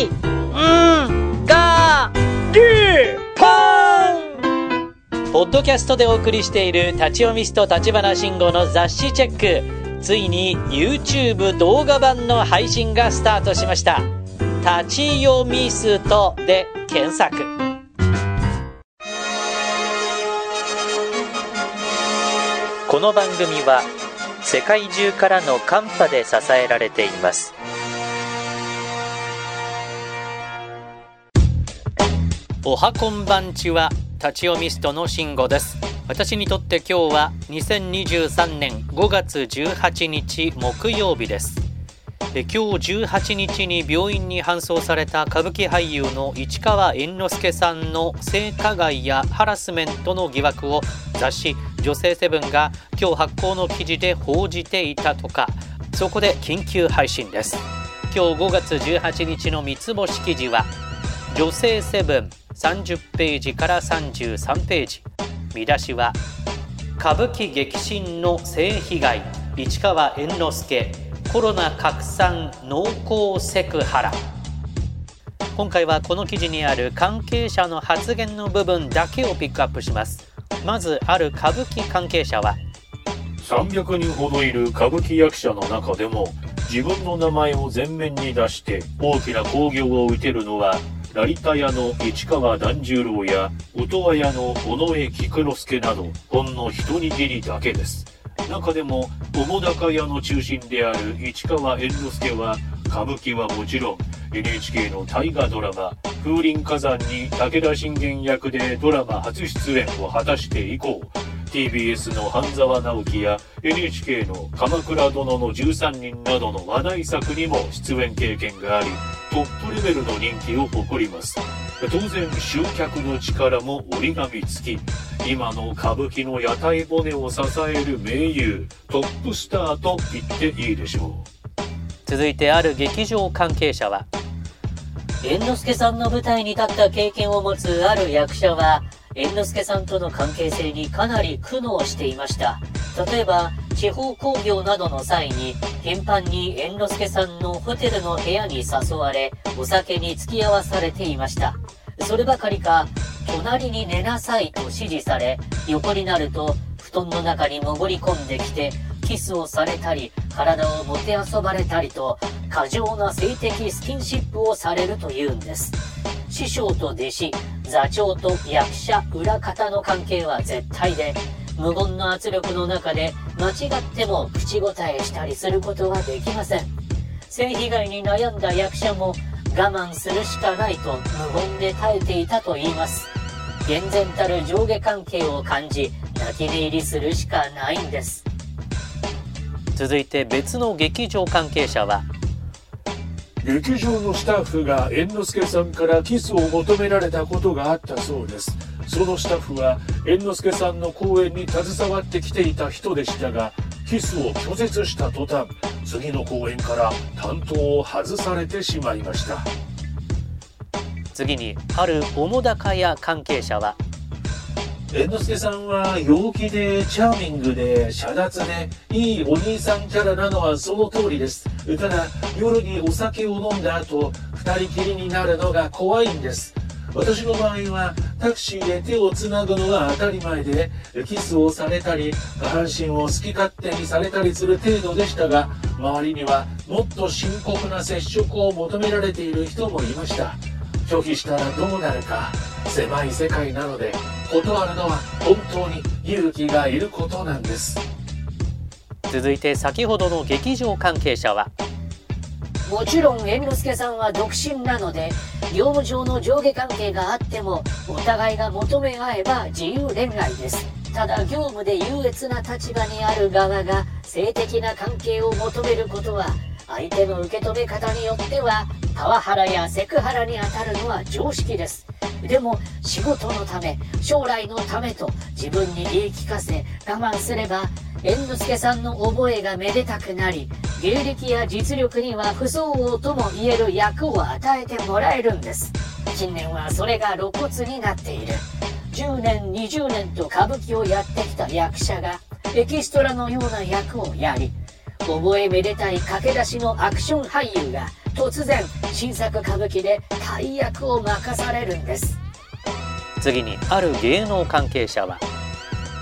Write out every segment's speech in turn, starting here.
い、ん、が、り、ぽんポッドキャストでお送りしている立ち読みスト立花慎吾の雑誌チェック。ついに YouTube 動画版の配信がスタートしました。立ち読みストで検索。この番組は世界中からのカンパで支えられています。おはこんばんちは立ち読みストの慎吾です。私にとって今日は2023年5月18日木曜日です。今日18日に病院に搬送された歌舞伎俳優の市川猿之助さんの性加害やハラスメントの疑惑を雑誌「女性セブン」が今日発行の記事で報じていたとかそこで緊急配信です。今日5月18日の三つ星記事は「女性セブン30ページから33ページ。見出しは歌舞伎激震の性被害。市川猿之助コロナ拡散濃厚セクハラ。今回はこの記事にある関係者の発言の部分だけをピックアップします。まずある歌舞伎関係者は300人ほどいる歌舞伎役者の中でも自分の名前を前面に出して大きな興行を受けるのは成田屋の市川團十郎や音羽屋の尾上菊之助などほんの一握りだけです。中でも澤高屋の中心である市川猿之助は歌舞伎はもちろん NHK の大河ドラマ「風林火山」に武田信玄役でドラマ初出演を果たして以降 TBS の半沢直樹や NHK の「鎌倉殿の13人」などの話題作にも出演経験がありトップレベルの人気を誇ります。当然集客の力も折り紙付き。今の歌舞伎の屋台骨を支える名優トップスターと言っていいでしょう。続いてある劇場関係者は猿之助さんの舞台に立った経験を持つある役者は猿之助さんとの関係性にかなり苦悩していました。例えば、地方興行などの際に、頻繁に猿之助さんのホテルの部屋に誘われ、お酒に付き合わされていました。そればかりか、隣に寝なさいと指示され、横になると、布団の中に潜り込んできて、キスをされたり、体をもてあそばれたりと、過剰な性的スキンシップをされるというんです。師匠と弟子、座長と役者、裏方の関係は絶対で、無言の圧力の中で間違っても口答えしたりすることはできません。性被害に悩んだ役者も我慢するしかないと無言で耐えていたと言います。厳然たる上下関係を感じ、泣き寝入りするしかないんです。続いて別の劇場関係者は劇場のスタッフが猿之助さんからキスを求められたことがあったそうです。そのスタッフは猿之助さんの公演に携わってきていた人でしたがキスを拒絶した途端次の公演から担当を外されてしまいました。次にある澤高屋関係者は猿之助さんは陽気でチャーミングで遮奪でいいお兄さんキャラなのはその通りです。ただ夜にお酒を飲んだ後二人きりになるのが怖いんです。私の場合はタクシーで手をつなぐのが当たり前でキスをされたり下半身を好き勝手にされたりする程度でしたが周りにはもっと深刻な接触を求められている人もいました。拒否したらどうなるか。狭い世界なので断るのは本当に勇気がいることなんです。続いて先ほどの劇場関係者は。もちろん猿之助さんは独身なので業務上の上下関係があってもお互いが求め合えば自由恋愛です。ただ業務で優越な立場にある側が性的な関係を求めることは相手の受け止め方によってはパワハラやセクハラに当たるのは常識ですでも仕事のため将来のためと自分に言い聞かせ我慢すれば猿之助さんの覚えがめでたくなり芸歴や実力には不相応とも言える役を与えてもらえるんです。近年はそれが露骨になっている。10年20年と歌舞伎をやってきた役者がエキストラのような役をやり覚えめでたい駆け出しのアクション俳優が突然新作歌舞伎で大役を任されるんです。次にある芸能関係者は。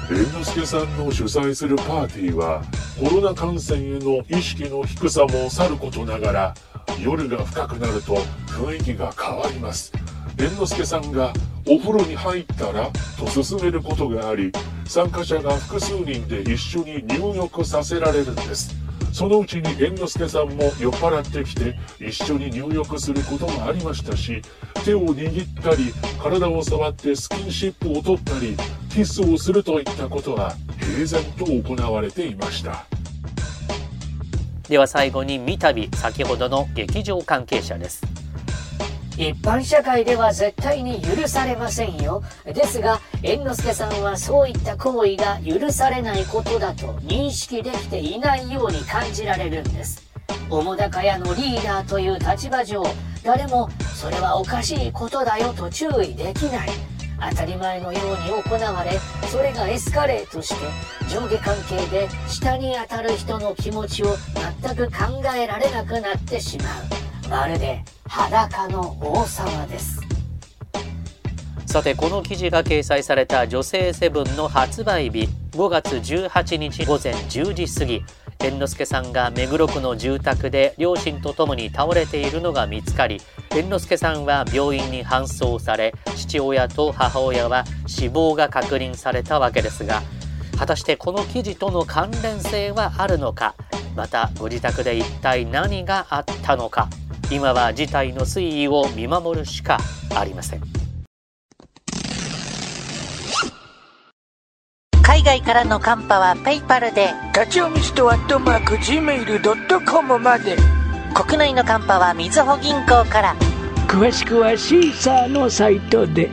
猿之助さんの主催するパーティーはコロナ感染への意識の低さもさることながら夜が深くなると雰囲気が変わります。猿之助さんがお風呂に入ったらと勧めることがあり参加者が複数人で一緒に入浴させられるんですそのうちに猿之助さんも酔っ払ってきて一緒に入浴することもありましたし手を握ったり体を触ってスキンシップを取ったりキスをするといったことは平然と行われていました。では最後に三度先ほどの劇場関係者です。一般社会では絶対に許されませんよ。ですが、猿之助さんはそういった行為が許されないことだと認識できていないように感じられるんです。澤高屋のリーダーという立場上、誰もそれはおかしいことだよと注意できない。当たり前のように行われ、それがエスカレートして、上下関係で下に当たる人の気持ちを全く考えられなくなってしまう。まるで裸の王様です。さてこの記事が掲載された女性セブンの発売日5月18日午前10時過ぎ。猿之助さんが目黒区の住宅で両親と共に倒れているのが見つかり猿之助さんは病院に搬送され父親と母親は死亡が確認されたわけですが果たしてこの記事との関連性はあるのかまたご自宅で一体何があったのか。今は事態の推移を見守るしかありません。海外からのカンパはペイパルで立ち読みストアットマーク Gmail.com まで。国内のカンパはみずほ銀行から。詳しくはシーサーのサイトで